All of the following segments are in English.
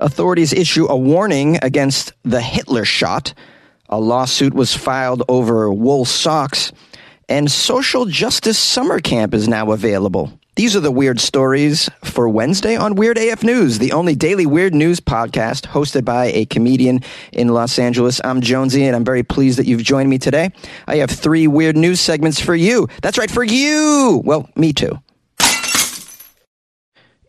Authorities issue a warning against the Hitler shot. A lawsuit was filed over wool socks. And social justice summer camp is now available. These are the weird stories for Wednesday on Weird AF News, the only daily weird news podcast hosted by a comedian in Los Angeles. I'm Jonesy, and I'm very pleased that you've joined me today. I have three weird news segments for you. That's right, for you. Well, me too.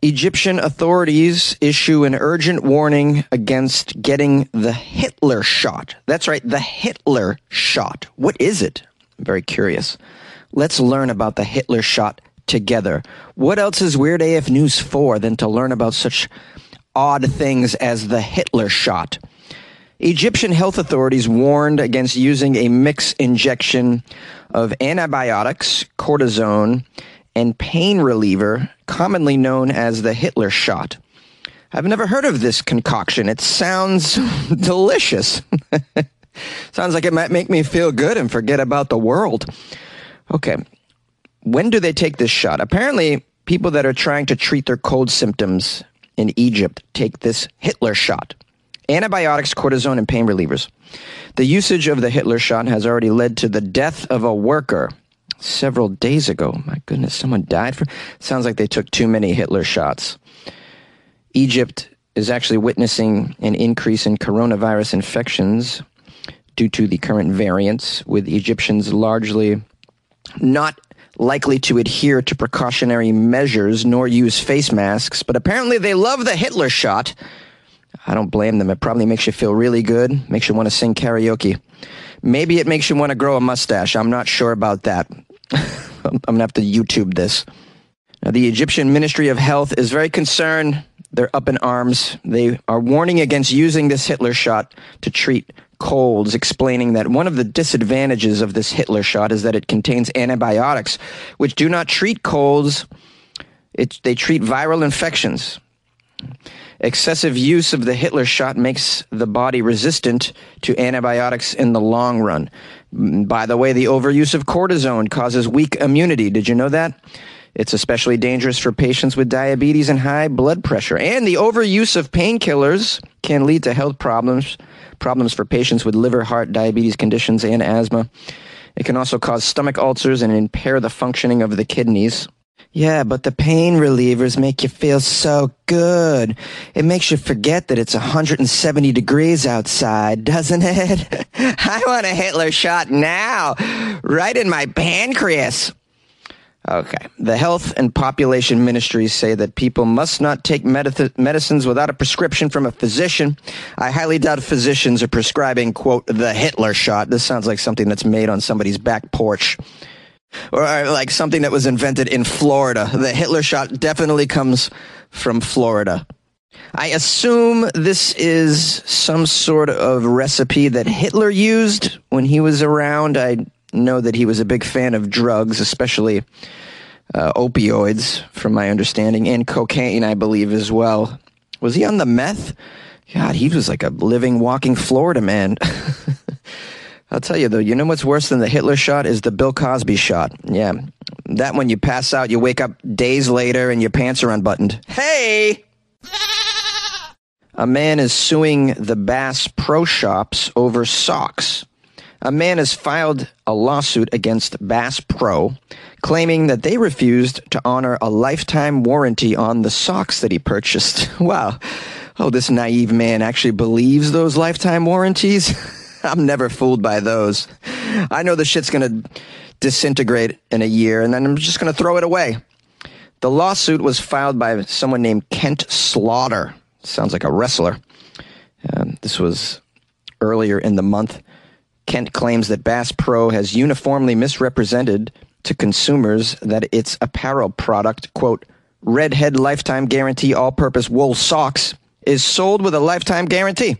Egyptian authorities issue an urgent warning against getting the Hitler shot. That's right, the Hitler shot. What is it? I'm very curious. Let's learn about the Hitler shot together. What else is Weird AF News for than to learn about such odd things as the Hitler shot? Egyptian health authorities warned against using a mix injection of antibiotics, cortisone, and pain reliever, commonly known as the Hitler shot. I've never heard of this concoction. It sounds delicious. sounds like it might make me feel good and forget about the world. Okay, when do they take this shot? Apparently, people that are trying to treat their cold symptoms in Egypt take this Hitler shot. Antibiotics, cortisone, and pain relievers. The usage of the Hitler shot has already led to the death of a worker several days ago. My goodness, someone died for. Sounds like they took too many Hitler shots. Egypt is actually witnessing an increase in coronavirus infections due to the current variants, with Egyptians largely not likely to adhere to precautionary measures nor use face masks, but apparently they love the Hitler shot. I don't blame them. It probably makes you feel really good, makes you want to sing karaoke. Maybe it makes you want to grow a mustache. I'm not sure about that. I'm going to have to YouTube this. Now, the Egyptian Ministry of Health is very concerned. They're up in arms. They are warning against using this Hitler shot to treat colds, explaining that one of the disadvantages of this Hitler shot is that it contains antibiotics, which do not treat colds, it, they treat viral infections. Excessive use of the Hitler shot makes the body resistant to antibiotics in the long run. Mm, by the way, the overuse of cortisone causes weak immunity. Did you know that? It's especially dangerous for patients with diabetes and high blood pressure. And the overuse of painkillers can lead to health problems, problems for patients with liver, heart, diabetes conditions, and asthma. It can also cause stomach ulcers and impair the functioning of the kidneys. Yeah, but the pain relievers make you feel so good. It makes you forget that it's 170 degrees outside, doesn't it? I want a Hitler shot now, right in my pancreas. Okay. The Health and Population Ministries say that people must not take medith- medicines without a prescription from a physician. I highly doubt physicians are prescribing, quote, the Hitler shot. This sounds like something that's made on somebody's back porch. Or like something that was invented in Florida. The Hitler shot definitely comes from Florida. I assume this is some sort of recipe that Hitler used when he was around. I know that he was a big fan of drugs, especially uh, opioids, from my understanding, and cocaine, I believe, as well. Was he on the meth? God, he was like a living, walking Florida man. I'll tell you though, you know what's worse than the Hitler shot is the Bill Cosby shot. Yeah. That when you pass out, you wake up days later and your pants are unbuttoned. Hey! A man is suing the Bass Pro Shops over socks. A man has filed a lawsuit against Bass Pro, claiming that they refused to honor a lifetime warranty on the socks that he purchased. Wow. Oh, this naive man actually believes those lifetime warranties? I'm never fooled by those. I know the shit's going to disintegrate in a year, and then I'm just going to throw it away. The lawsuit was filed by someone named Kent Slaughter. Sounds like a wrestler. Um, this was earlier in the month. Kent claims that Bass Pro has uniformly misrepresented to consumers that its apparel product, quote, Redhead Lifetime Guarantee All Purpose Wool Socks, is sold with a lifetime guarantee.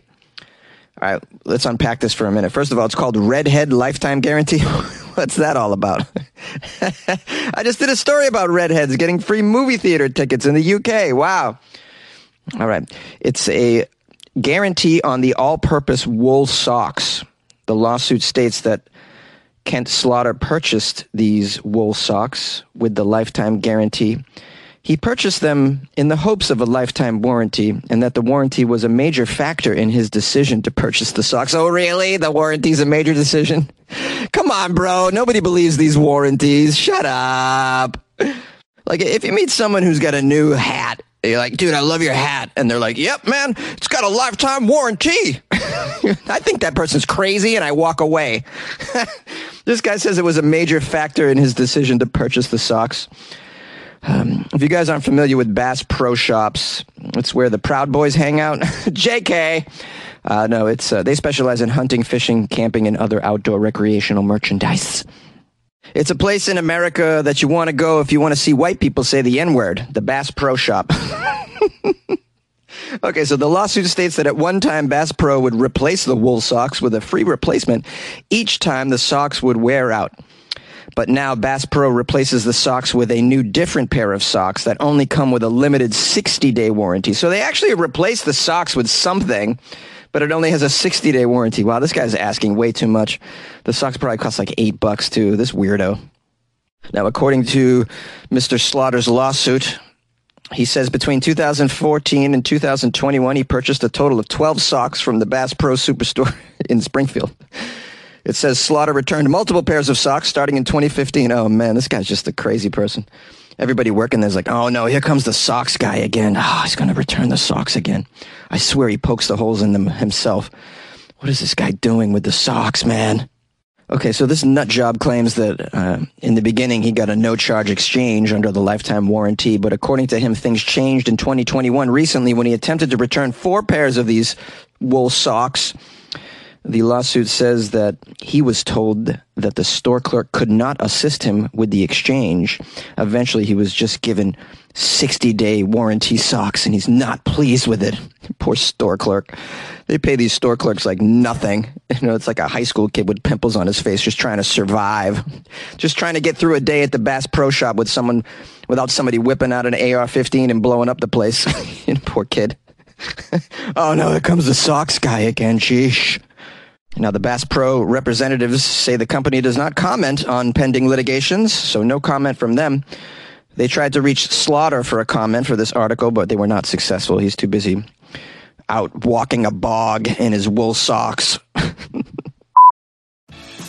All right, let's unpack this for a minute. First of all, it's called Redhead Lifetime Guarantee. What's that all about? I just did a story about redheads getting free movie theater tickets in the UK. Wow. All right. It's a guarantee on the all purpose wool socks. The lawsuit states that Kent Slaughter purchased these wool socks with the lifetime guarantee. He purchased them in the hopes of a lifetime warranty, and that the warranty was a major factor in his decision to purchase the socks. Oh, really? The warranty's a major decision? Come on, bro. Nobody believes these warranties. Shut up. Like, if you meet someone who's got a new hat, you're like, dude, I love your hat. And they're like, yep, man, it's got a lifetime warranty. I think that person's crazy, and I walk away. this guy says it was a major factor in his decision to purchase the socks. Um, if you guys aren't familiar with Bass Pro Shops, it's where the Proud Boys hang out. JK. Uh, no, it's uh, they specialize in hunting, fishing, camping, and other outdoor recreational merchandise. It's a place in America that you want to go if you want to see white people say the N word. The Bass Pro Shop. okay, so the lawsuit states that at one time Bass Pro would replace the wool socks with a free replacement each time the socks would wear out. But now Bass Pro replaces the socks with a new different pair of socks that only come with a limited 60 day warranty. So they actually replace the socks with something, but it only has a 60 day warranty. Wow, this guy's asking way too much. The socks probably cost like eight bucks too. This weirdo. Now, according to Mr. Slaughter's lawsuit, he says between 2014 and 2021, he purchased a total of 12 socks from the Bass Pro Superstore in Springfield. It says Slaughter returned multiple pairs of socks starting in 2015. Oh man, this guy's just a crazy person. Everybody working there's like, oh no, here comes the socks guy again. Oh, he's to return the socks again. I swear he pokes the holes in them himself. What is this guy doing with the socks, man? Okay, so this nut job claims that uh, in the beginning he got a no charge exchange under the lifetime warranty, but according to him, things changed in 2021 recently when he attempted to return four pairs of these wool socks the lawsuit says that he was told that the store clerk could not assist him with the exchange. Eventually, he was just given 60 day warranty socks and he's not pleased with it. Poor store clerk. They pay these store clerks like nothing. You know, it's like a high school kid with pimples on his face just trying to survive, just trying to get through a day at the Bass Pro Shop with someone, without somebody whipping out an AR 15 and blowing up the place. Poor kid. oh no, here comes the socks guy again. Sheesh. Now, the Bass Pro representatives say the company does not comment on pending litigations, so no comment from them. They tried to reach Slaughter for a comment for this article, but they were not successful. He's too busy out walking a bog in his wool socks.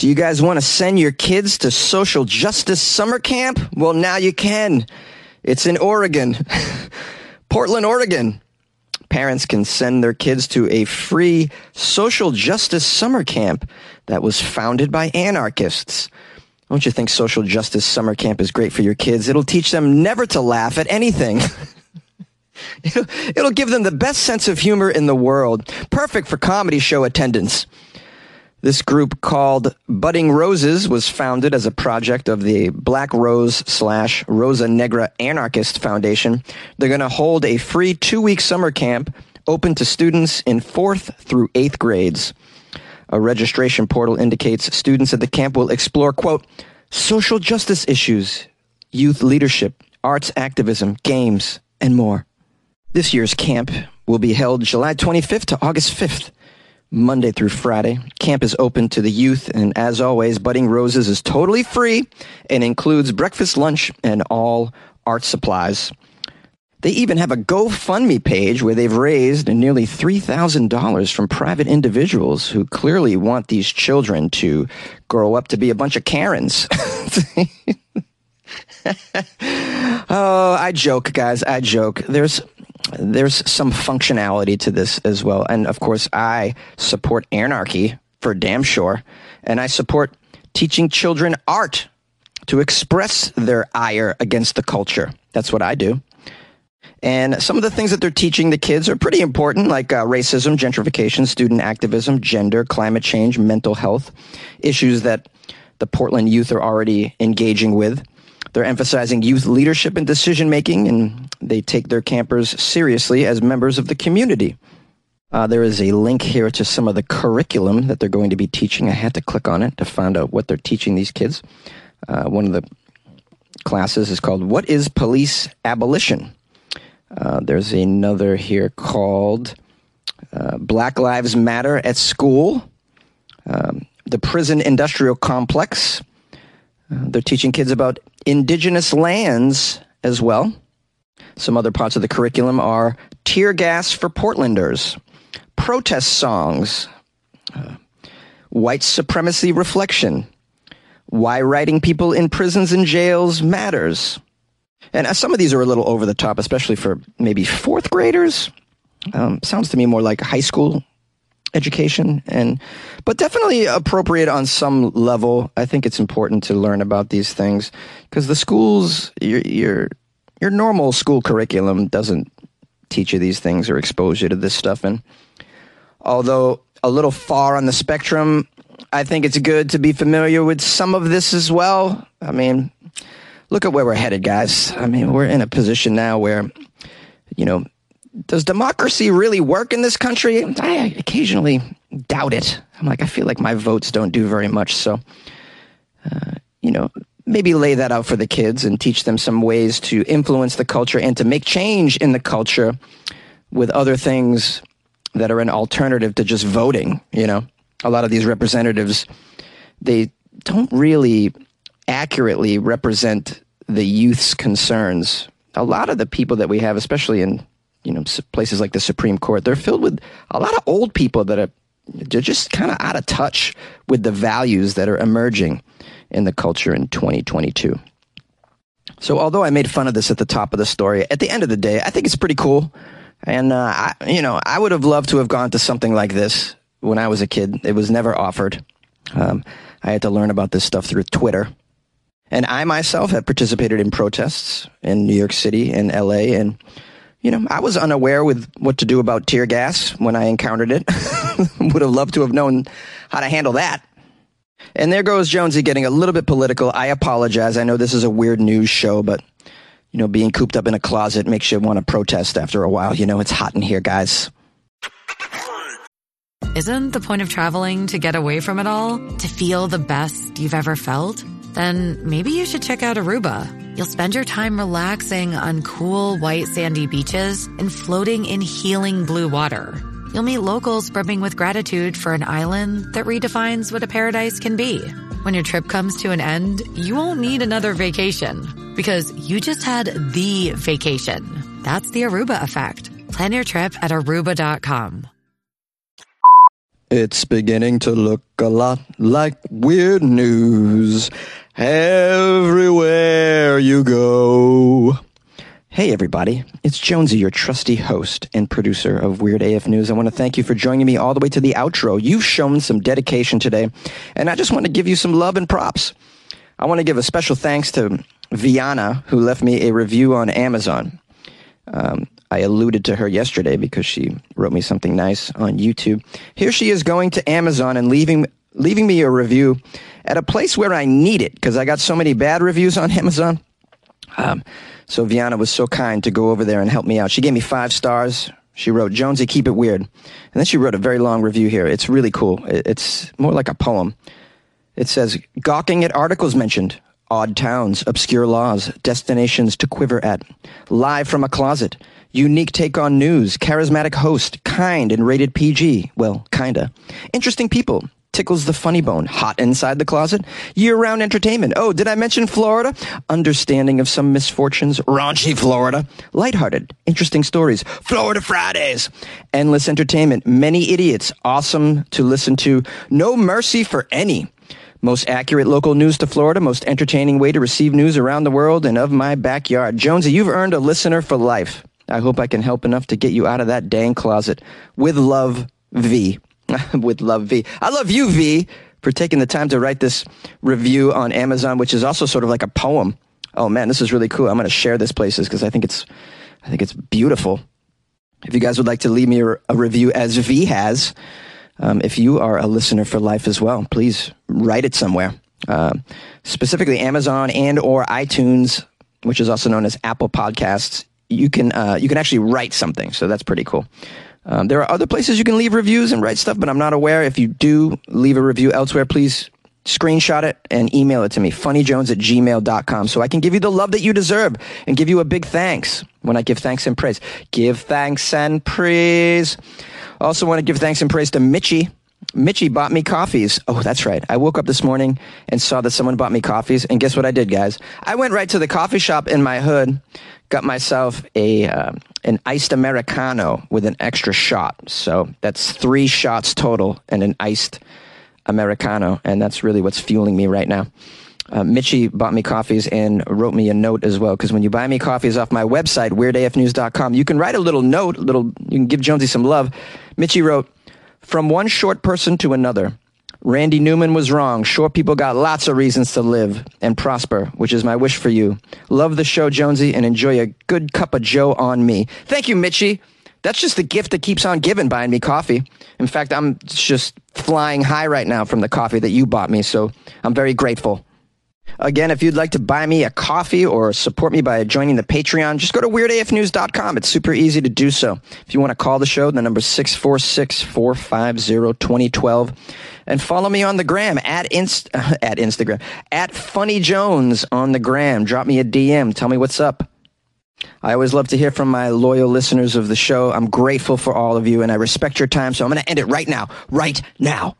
Do you guys want to send your kids to social justice summer camp? Well, now you can. It's in Oregon, Portland, Oregon. Parents can send their kids to a free social justice summer camp that was founded by anarchists. Don't you think social justice summer camp is great for your kids? It'll teach them never to laugh at anything. it'll, it'll give them the best sense of humor in the world. Perfect for comedy show attendance. This group called Budding Roses was founded as a project of the Black Rose slash Rosa Negra Anarchist Foundation. They're going to hold a free two week summer camp open to students in fourth through eighth grades. A registration portal indicates students at the camp will explore, quote, social justice issues, youth leadership, arts activism, games, and more. This year's camp will be held July 25th to August 5th. Monday through Friday. Camp is open to the youth, and as always, Budding Roses is totally free and includes breakfast, lunch, and all art supplies. They even have a GoFundMe page where they've raised nearly $3,000 from private individuals who clearly want these children to grow up to be a bunch of Karens. oh, I joke, guys. I joke. There's there's some functionality to this as well. And of course, I support anarchy for damn sure. And I support teaching children art to express their ire against the culture. That's what I do. And some of the things that they're teaching the kids are pretty important, like uh, racism, gentrification, student activism, gender, climate change, mental health, issues that the Portland youth are already engaging with. They're emphasizing youth leadership and decision making, and they take their campers seriously as members of the community. Uh, there is a link here to some of the curriculum that they're going to be teaching. I had to click on it to find out what they're teaching these kids. Uh, one of the classes is called What is Police Abolition? Uh, there's another here called uh, Black Lives Matter at School, um, the Prison Industrial Complex. Uh, they're teaching kids about indigenous lands as well. Some other parts of the curriculum are tear gas for Portlanders protest songs, uh, white supremacy reflection, why writing people in prisons and jails matters. And uh, some of these are a little over the top, especially for maybe fourth graders. Um, sounds to me more like high school education, and but definitely appropriate on some level. I think it's important to learn about these things because the schools, your your your normal school curriculum doesn't teach you these things or expose you to this stuff, and although a little far on the spectrum. I think it's good to be familiar with some of this as well. I mean, look at where we're headed, guys. I mean, we're in a position now where, you know, does democracy really work in this country? I occasionally doubt it. I'm like, I feel like my votes don't do very much. So, uh, you know, maybe lay that out for the kids and teach them some ways to influence the culture and to make change in the culture with other things that are an alternative to just voting. You know, a lot of these representatives, they don't really accurately represent the youth's concerns. A lot of the people that we have, especially in you know places like the Supreme Court, they're filled with a lot of old people that are they're just kind of out of touch with the values that are emerging in the culture in 2022. So, although I made fun of this at the top of the story, at the end of the day, I think it's pretty cool and, uh, I, you know, I would have loved to have gone to something like this when I was a kid. It was never offered. Um, I had to learn about this stuff through Twitter. And I myself have participated in protests in New York City and LA. And, you know, I was unaware with what to do about tear gas when I encountered it. would have loved to have known how to handle that. And there goes Jonesy getting a little bit political. I apologize. I know this is a weird news show, but you know, being cooped up in a closet makes you want to protest after a while. You know, it's hot in here, guys. Isn't the point of traveling to get away from it all? To feel the best you've ever felt? Then maybe you should check out Aruba. You'll spend your time relaxing on cool, white, sandy beaches and floating in healing blue water. You'll meet locals brimming with gratitude for an island that redefines what a paradise can be. When your trip comes to an end, you won't need another vacation because you just had the vacation. That's the Aruba effect. Plan your trip at aruba.com. It's beginning to look a lot like weird news everywhere you go. Hey, everybody. It's Jonesy, your trusty host and producer of Weird AF News. I want to thank you for joining me all the way to the outro. You've shown some dedication today, and I just want to give you some love and props. I want to give a special thanks to Viana, who left me a review on Amazon. Um, I alluded to her yesterday because she wrote me something nice on YouTube. Here she is going to Amazon and leaving leaving me a review at a place where I need it because I got so many bad reviews on Amazon. Um, so Viana was so kind to go over there and help me out. She gave me five stars. She wrote, Jonesy, keep it weird. And then she wrote a very long review here. It's really cool. It's more like a poem. It says, gawking at articles mentioned, odd towns, obscure laws, destinations to quiver at, live from a closet, unique take on news, charismatic host, kind and rated PG. Well, kinda. Interesting people, tickles the funny bone. Hot inside the closet. Year round entertainment. Oh, did I mention Florida? Understanding of some misfortunes. Raunchy Florida. Lighthearted. Interesting stories. Florida Fridays. Endless entertainment. Many idiots. Awesome to listen to. No mercy for any. Most accurate local news to Florida, most entertaining way to receive news around the world and of my backyard. Jonesy, you've earned a listener for life. I hope I can help enough to get you out of that dang closet. With love, V. with love V. I love you, V, for taking the time to write this review on Amazon, which is also sort of like a poem. Oh man, this is really cool. I'm going to share this places because I think it's, I think it's beautiful. If you guys would like to leave me a, a review as V has, um, if you are a listener for life as well, please write it somewhere. uh, specifically Amazon and or iTunes, which is also known as Apple Podcasts, you can uh, you can actually write something. So that's pretty cool. Um, there are other places you can leave reviews and write stuff, but I'm not aware. If you do leave a review elsewhere, please screenshot it and email it to me, funnyjones at gmail.com, so I can give you the love that you deserve and give you a big thanks when I give thanks and praise. Give thanks and praise. Also want to give thanks and praise to Mitchy. Mitchy bought me coffees. Oh, that's right. I woke up this morning and saw that someone bought me coffees. And guess what I did, guys? I went right to the coffee shop in my hood, got myself a uh, an iced americano with an extra shot. So that's three shots total and an iced americano, and that's really what's fueling me right now. Uh, Mitchie bought me coffees and wrote me a note as well. Because when you buy me coffees off my website, weirdafnews.com, you can write a little note, little you can give Jonesy some love. Mitchie wrote, "From one short person to another." Randy Newman was wrong. Short people got lots of reasons to live and prosper, which is my wish for you. Love the show, Jonesy, and enjoy a good cup of Joe on me. Thank you, Mitchie. That's just the gift that keeps on giving buying me coffee. In fact, I'm just flying high right now from the coffee that you bought me, so I'm very grateful. Again, if you'd like to buy me a coffee or support me by joining the Patreon, just go to weirdafnews.com. It's super easy to do so. If you want to call the show, the number is 646-450-2012. And follow me on the gram at inst- at Instagram, at Funny Jones on the gram. Drop me a DM. Tell me what's up. I always love to hear from my loyal listeners of the show. I'm grateful for all of you and I respect your time, so I'm going to end it right now. Right now.